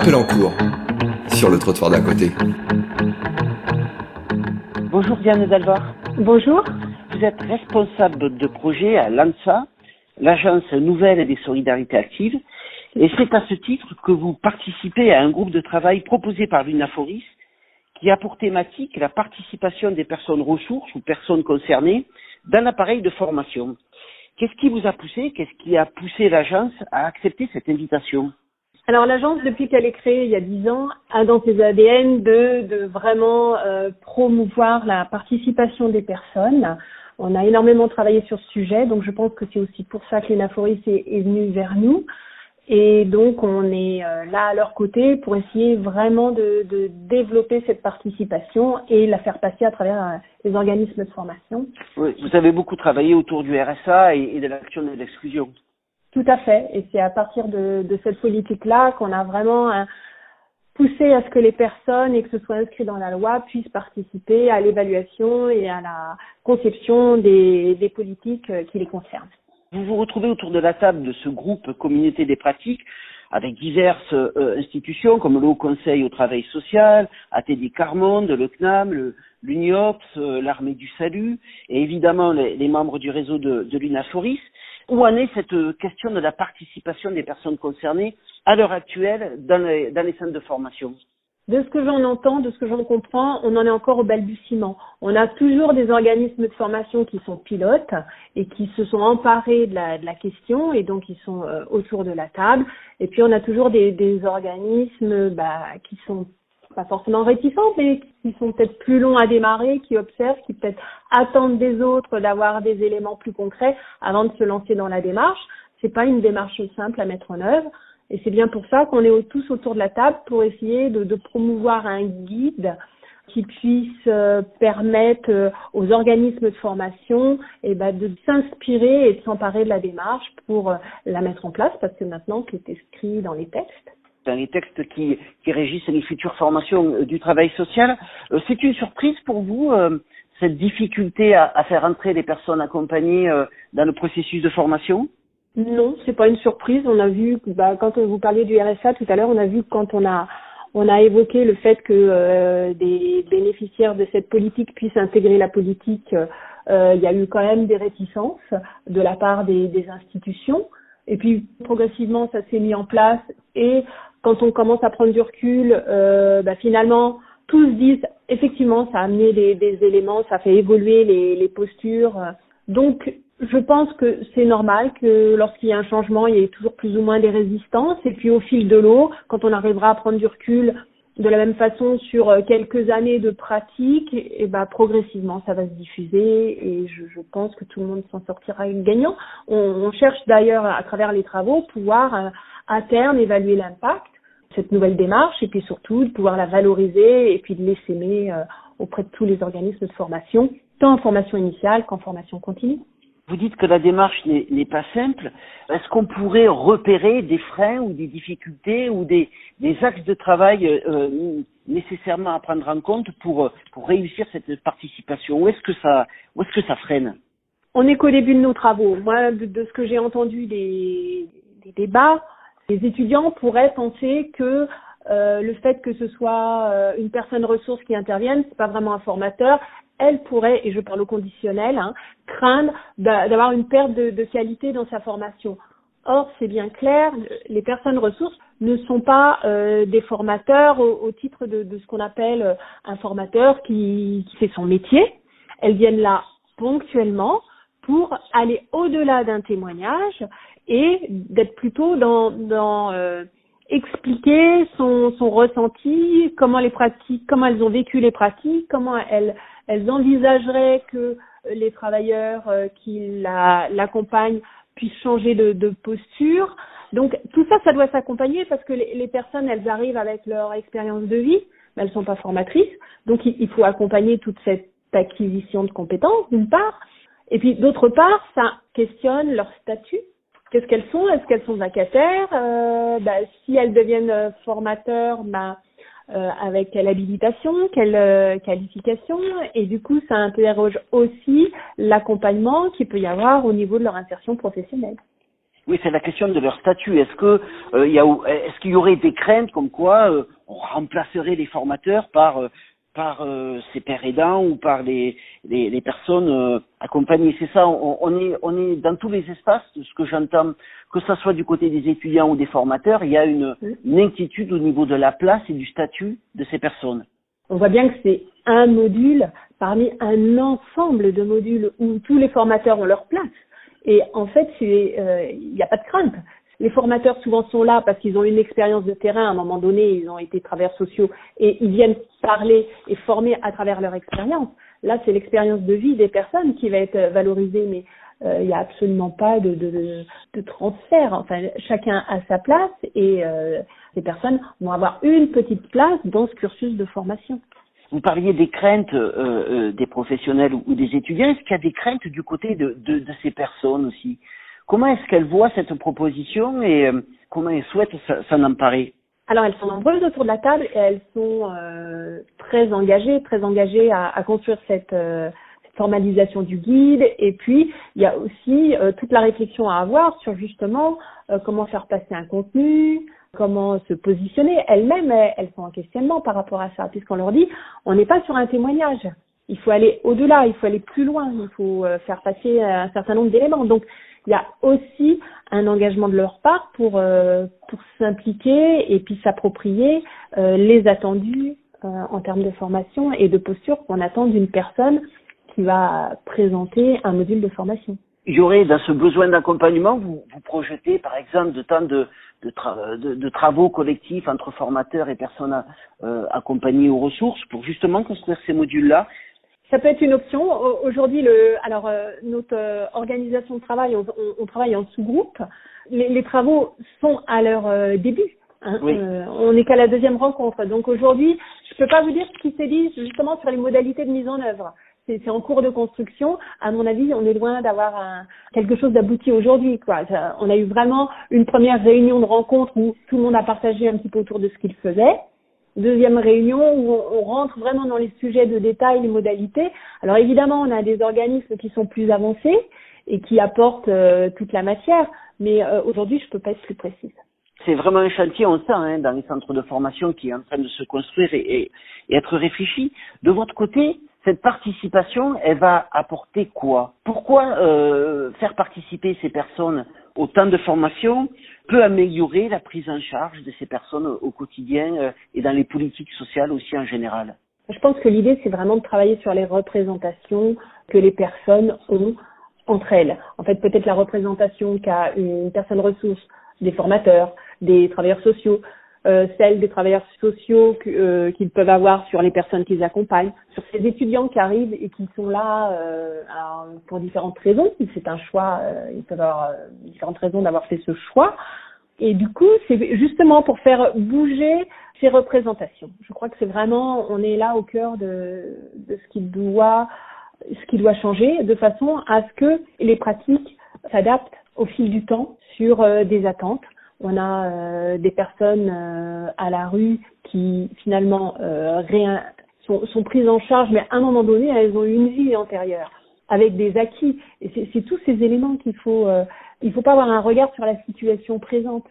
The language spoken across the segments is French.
Appel en cours sur le trottoir d'à côté. Bonjour Diane Dalvar. Bonjour. Vous êtes responsable de projet à l'ANSA, l'Agence Nouvelle des Solidarités Actives, et c'est à ce titre que vous participez à un groupe de travail proposé par l'UNAFORIS qui a pour thématique la participation des personnes ressources ou personnes concernées dans l'appareil de formation. Qu'est-ce qui vous a poussé, qu'est-ce qui a poussé l'agence à accepter cette invitation? Alors l'agence, depuis qu'elle est créée il y a dix ans, a dans ses ADN de, de vraiment euh, promouvoir la participation des personnes. On a énormément travaillé sur ce sujet, donc je pense que c'est aussi pour ça que l'Enaforis est, est venu vers nous. Et donc on est euh, là à leur côté pour essayer vraiment de, de, développer cette participation et la faire passer à travers euh, les organismes de formation. Oui, vous avez beaucoup travaillé autour du RSA et, et de l'action de l'exclusion. Tout à fait. Et c'est à partir de, de cette politique-là qu'on a vraiment euh, poussé à ce que les personnes et que ce soit inscrit dans la loi puissent participer à l'évaluation et à la conception des, des politiques euh, qui les concernent. Vous vous retrouvez autour de la table de ce groupe Communauté des pratiques avec diverses euh, institutions comme le Haut Conseil au travail social, ATD Carmonde, le CNAM, l'UNIOPS, euh, l'Armée du Salut et évidemment les, les, membres du réseau de, de l'UNAFORIS. Où en est cette question de la participation des personnes concernées à l'heure actuelle dans les, dans centres de formation? De ce que j'en entends, de ce que j'en comprends, on en est encore au balbutiement. On a toujours des organismes de formation qui sont pilotes et qui se sont emparés de la, question et donc ils sont euh, autour de la table. Et puis on a toujours des, des organismes bah, qui sont pas forcément réticents, mais qui sont peut-être plus longs à démarrer, qui observent, qui peut-être attendent des autres d'avoir des éléments plus concrets avant de se lancer dans la démarche. C'est pas une démarche simple à mettre en œuvre. Et c'est bien pour ça qu'on est tous autour de la table pour essayer de, de promouvoir un guide qui puisse euh, permettre euh, aux organismes de formation eh ben, de s'inspirer et de s'emparer de la démarche pour euh, la mettre en place parce que maintenant c'est inscrit dans les textes dans les textes qui, régissent les futures formations du travail social. C'est une surprise pour vous, cette difficulté à, faire entrer les personnes accompagnées dans le processus de formation? Non, c'est pas une surprise. On a vu, bah, quand vous parliez du RSA tout à l'heure, on a vu quand on a on a évoqué le fait que euh, des bénéficiaires de cette politique puissent intégrer la politique. Euh, il y a eu quand même des réticences de la part des, des institutions. Et puis progressivement, ça s'est mis en place. Et quand on commence à prendre du recul, euh, bah, finalement, tous disent effectivement, ça a amené des, des éléments, ça fait évoluer les, les postures. Donc je pense que c'est normal que lorsqu'il y a un changement, il y ait toujours plus ou moins des résistances. Et puis au fil de l'eau, quand on arrivera à prendre du recul de la même façon sur euh, quelques années de pratique, et ben progressivement ça va se diffuser et je, pense que tout le monde s'en sortira gagnant. On, on cherche d'ailleurs à travers les travaux pouvoir euh, à terme évaluer l'impact de cette nouvelle démarche et puis surtout de pouvoir la valoriser et puis de l'essaimer euh, auprès de tous les organismes de formation, tant en formation initiale qu'en formation continue. Vous dites que la démarche n'est pas simple. Est-ce qu'on pourrait repérer des freins ou des difficultés ou des, axes de travail euh, nécessairement à prendre en compte pour, réussir cette participation? Où est-ce que ça, freine? On est qu'au début de nos travaux. Moi, de, ce que j'ai entendu des, débats, les étudiants pourraient penser que euh, le fait que ce soit euh, une personne ressource qui intervienne, c'est pas vraiment un formateur, elle pourrait, et je parle au conditionnel, hein, craindre d'avoir une perte de, de, qualité dans sa formation. Or, c'est bien clair, les personnes ressources ne sont pas euh, des formateurs au, au titre de, de ce qu'on appelle euh, un formateur qui, qui, fait son métier. Elles viennent là ponctuellement pour aller au-delà d'un témoignage et d'être plutôt dans, dans euh, expliquer son, son ressenti, comment les pratiques, comment elles ont vécu les pratiques, comment elles, elles envisageraient que les travailleurs euh, qui l'accompagnent puissent changer de, de, posture. Donc tout ça, ça doit s'accompagner parce que les, les, personnes, elles arrivent avec leur expérience de vie, mais elles sont pas formatrices. Donc il, il faut accompagner toute cette acquisition de compétences d'une part, et puis d'autre part, ça questionne leur statut qu'est-ce qu'elles sont? Est-ce qu'elles sont vacataires? Euh, bah, Si elles deviennent euh, formateurs, bah, euh, avec quelle habilitation, quelle euh, qualification? Et du coup, ça interroge aussi l'accompagnement qu'il peut y avoir au niveau de leur insertion professionnelle. Oui, c'est la question de leur statut. Est-ce que euh, y a, est-ce qu'il y aurait des craintes comme quoi euh, on remplacerait les formateurs par euh, par ces pères aidants ou par les les, personnes accompagnées C'est ça. On, est on est dans tous les espaces. De ce que j'entends, que ce soit du côté des étudiants ou des formateurs, il y a une, une inquiétude au niveau de la place et du statut de ces personnes. On voit bien que c'est un module parmi un ensemble de modules où tous les formateurs ont leur place. Et en fait, euh, il n'y a pas de crainte. Les formateurs souvent sont là parce qu'ils ont une expérience de terrain. À un moment donné, ils ont été travailleurs sociaux et ils viennent parler et former à travers leur expérience. Là, c'est l'expérience de vie des personnes qui va être valorisée, mais euh, il n'y a absolument pas de, transfert. Enfin, chacun a sa place et euh, les personnes vont avoir une petite place dans ce cursus de formation. Vous parliez des craintes euh, des professionnels ou, des étudiants. Est-ce qu'il y a des craintes du côté de ces personnes aussi? Comment est-ce qu'elles voient cette proposition et euh, comment elles souhaitent s'en emparer? Alors elles sont nombreuses autour de la table et elles sont euh, très engagées, très engagées à, à construire cette, cette, formalisation du guide. Et puis il y a aussi toute la réflexion à avoir sur justement comment faire passer un contenu, comment se positionner. Elles-mêmes, elles sont en questionnement par rapport à ça, puisqu'on leur dit, on n'est pas sur un témoignage. Il faut aller au-delà, il faut aller plus loin, il faut euh, faire passer un certain nombre d'éléments. Donc, il y a aussi un engagement de leur part pour euh, pour s'impliquer et puis s'approprier euh, les attendus en termes de formation et de posture qu'on attend d'une personne qui va présenter un module de formation. Il y aurait dans ce besoin d'accompagnement, vous, vous projetez par exemple de temps de, de, de, travaux collectifs entre formateurs et personnes euh, accompagnées aux ressources pour justement construire ces modules-là ça peut être une option. Aujourd'hui, le, alors euh, notre euh, organisation de travail, on, on, travaille en sous-groupe. Les, les, travaux sont à leur euh, début. Hein. on n'est qu'à la deuxième rencontre. Donc aujourd'hui, je peux pas vous dire ce qui s'est dit justement sur les modalités de mise en œuvre c'est en cours de construction. À mon avis, on est loin d'avoir quelque chose d'abouti aujourd'hui. Quoi. On a eu vraiment une première réunion de rencontre où tout le monde a partagé un petit peu autour de ce qu'il faisait. Deuxième réunion où on, rentre vraiment dans les sujets de détail, les modalités. Alors évidemment, on a des organismes qui sont plus avancés et qui apportent euh, toute la matière, mais euh, aujourd'hui, je peux pas être plus précise c'est vraiment un chantier, on sent, hein, dans les centres de formation qui est en train de se construire et, et être réfléchi. De votre côté, cette participation, elle va apporter quoi? Pourquoi euh, faire participer ces personnes au temps de formation peut améliorer la prise en charge de ces personnes au quotidien euh, et dans les politiques sociales aussi en général Je pense que l'idée, c'est vraiment de travailler sur les représentations que les personnes ont entre elles. En fait, peut-être la représentation qu'a une personne ressource, des formateurs, des travailleurs sociaux, euh, celle des travailleurs sociaux euh, qu'ils peuvent avoir sur les personnes qu'ils accompagnent, sur ces étudiants qui arrivent et qui sont là euh, pour différentes raisons. C'est un choix, euh, ils peuvent avoir différentes raisons d'avoir fait ce choix. Et du coup, c'est justement pour faire bouger ces représentations. Je crois que c'est vraiment, on est là au cœur de, de ce qui doit, ce qui doit changer, de façon à ce que les pratiques s'adaptent au fil du temps sur des attentes on a euh, des personnes euh, à la rue qui finalement euh, rien, sont, sont, prises en charge, mais à un moment donné, elles ont eu une vie antérieure avec des acquis. Et c'est tous ces éléments qu'il faut. il faut pas avoir un regard sur la situation présente.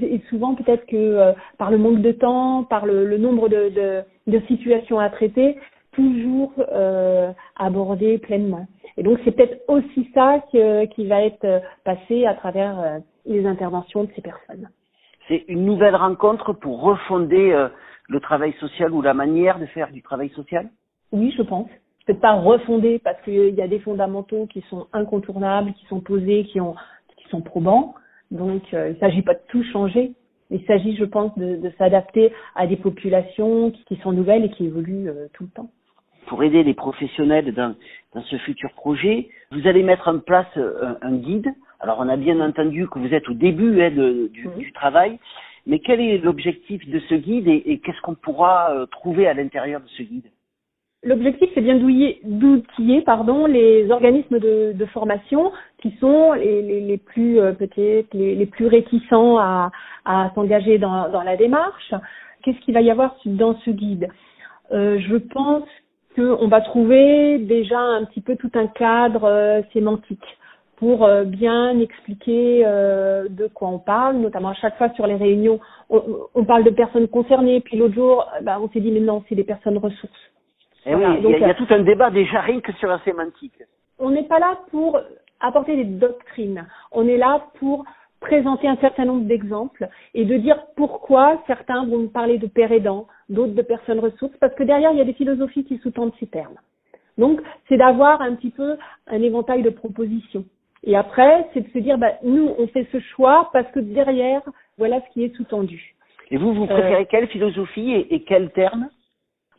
Et souvent, peut-être que par le manque de temps, par le, le nombre de, de, de, situations à traiter, toujours euh, abordé pleinement. Et donc, c'est peut-être aussi ça qui va être passé à travers les interventions de ces personnes. C'est une nouvelle rencontre pour refonder euh, le travail social ou la manière de faire du travail social? Oui, je pense. Peut-être pas refonder parce qu'il y a des fondamentaux qui sont incontournables, qui sont posés, qui, ont, qui sont probants. Donc, euh, il ne s'agit pas de tout changer. Il s'agit, je pense, de, de s'adapter à des populations qui, qui, sont nouvelles et qui évoluent euh, tout le temps. Pour aider les professionnels dans, dans ce futur projet, vous allez mettre en place un, un guide alors on a bien entendu que vous êtes au début hein, de, du, du, travail, mais quel est l'objectif de ce guide et, et qu'est-ce qu'on pourra euh, trouver à l'intérieur de ce guide? L'objectif, c'est bien d'outiller pardon, les organismes de, de, formation qui sont les, les, les plus euh, peut-être les, les, plus réticents à, à s'engager dans, dans, la démarche. Qu'est-ce qu'il va y avoir dans ce guide? Euh, Je pense qu'on va trouver déjà un petit peu tout un cadre euh, sémantique pour euh, bien expliquer euh, de quoi on parle, notamment à chaque fois sur les réunions, on, on parle de personnes concernées, puis l'autre jour, bah, on s'est dit mais non, c'est des personnes ressources. Et voilà, oui, il y, a, il y a tout un débat déjà rien que sur la sémantique. On n'est pas là pour apporter des doctrines, on est là pour présenter un certain nombre d'exemples et de dire pourquoi certains vont nous parler de père aidant, d'autres de personnes ressources, parce que derrière, il y a des philosophies qui sous-tendent ces termes. Donc, c'est d'avoir un petit peu un éventail de propositions. Et après, c'est de se dire, bah, nous, on fait ce choix parce que derrière, voilà ce qui est sous-tendu. Et vous, vous préférez euh, quelle philosophie et, et quel terme?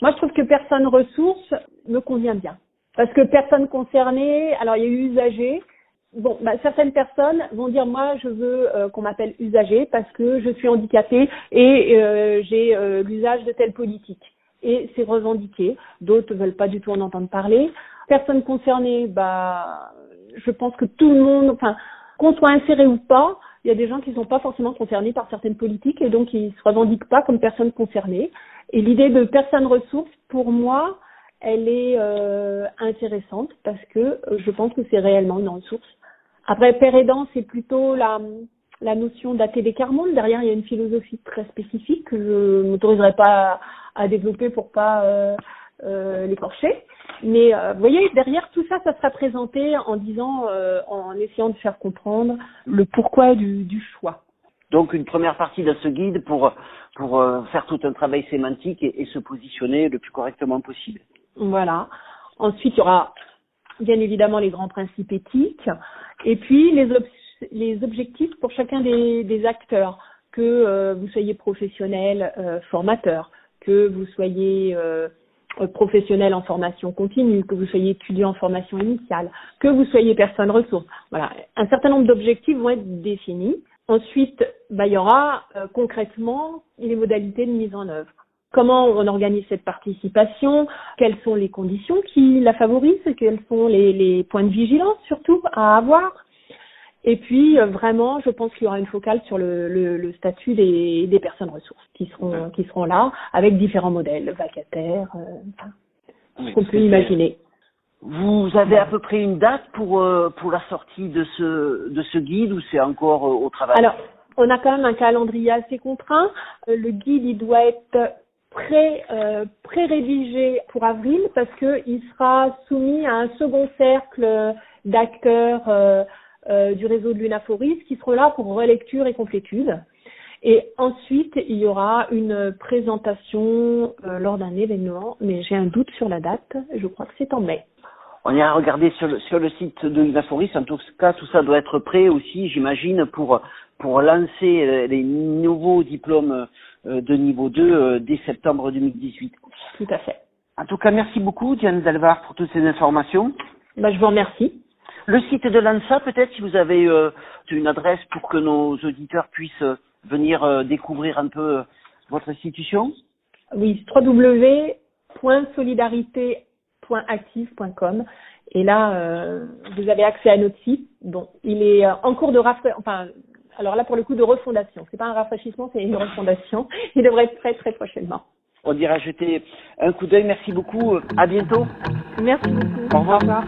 Moi, je trouve que personne ressource me convient bien. Parce que personne concernée, alors il y a eu usager, bon, bah, certaines personnes vont dire moi je veux euh, qu'on m'appelle usager parce que je suis handicapée et euh, j'ai euh, l'usage de telle politique. Et c'est revendiqué. D'autres veulent pas du tout en entendre parler. Personnes concernées, bah, je pense que tout le monde, enfin, qu'on soit inséré ou pas, il y a des gens qui ne sont pas forcément concernés par certaines politiques et donc ils se revendiquent pas comme personnes concernées. Et l'idée de personne ressource, pour moi, elle est intéressante parce que je pense que c'est réellement une ressource après, père aidant, c'est plutôt la, la notion d'ATD Carmonde. Derrière, il y a une philosophie très spécifique que je ne m'autoriserai pas à, à, développer pour pas euh, euh, l'écorcher. Mais euh, vous voyez, derrière tout ça, ça sera présenté en disant, euh, en essayant de faire comprendre le pourquoi du, du choix. Donc une première partie de ce guide pour pour faire tout un travail sémantique et, et, se positionner le plus correctement possible. Voilà. Ensuite, il y aura bien évidemment les grands principes éthiques. Et puis les, ob les objectifs pour chacun des, des acteurs, que euh, vous soyez professionnel, euh, formateur, que vous soyez euh, professionnel en formation continue, que vous soyez étudiant en formation initiale, que vous soyez personne ressource. Voilà, un certain nombre d'objectifs vont être définis. Ensuite, bah, il y aura euh, concrètement les modalités de mise en œuvre comment on organise cette participation, quelles sont les conditions qui la favorisent, quels sont les, les points de vigilance surtout à avoir? Et puis euh, vraiment, je pense qu'il y aura une focale sur le, le, le statut des, des, personnes ressources qui seront qui seront là avec différents modèles, vacataires, euh, oui, qu'on peut imaginer. Vous avez à peu près une date pour euh, pour la sortie de ce de ce guide ou c'est encore euh, au travail? Alors, on a quand même un calendrier assez contraint. Euh, le guide, il doit être pré, euh, pré-rédigé pour avril parce qu'il sera soumis à un second cercle d'acteurs euh, euh, du réseau de l'UNAFORIS qui seront là pour relecture et complétude. Et ensuite, il y aura une présentation euh, lors d'un événement, mais j'ai un doute sur la date, je crois que c'est en mai. On ira regarder sur le, sur le site de l'UNAFORIS, en tout cas, tout ça doit être prêt aussi, j'imagine, pour, pour lancer les nouveaux diplômes euh, de niveau 2 euh, dès septembre 2018. Tout à fait. En tout cas, merci beaucoup Diane Dalvar pour toutes ces informations. Bah, je vous remercie. Le site de l'ANSA, peut-être si vous avez euh, une adresse pour que nos auditeurs puissent venir euh, découvrir un peu euh, votre institution? Oui, www.solidarité.active.com et là, euh, vous avez accès à notre site. Bon, il est en cours de rafra... enfin, alors là, pour le coup, de refondation. C'est pas un rafraîchissement, c'est une refondation. Il devrait être prêt très prochainement. On dira jeter un coup d'œil. Merci beaucoup. À bientôt. Merci beaucoup. Au revoir. Au revoir.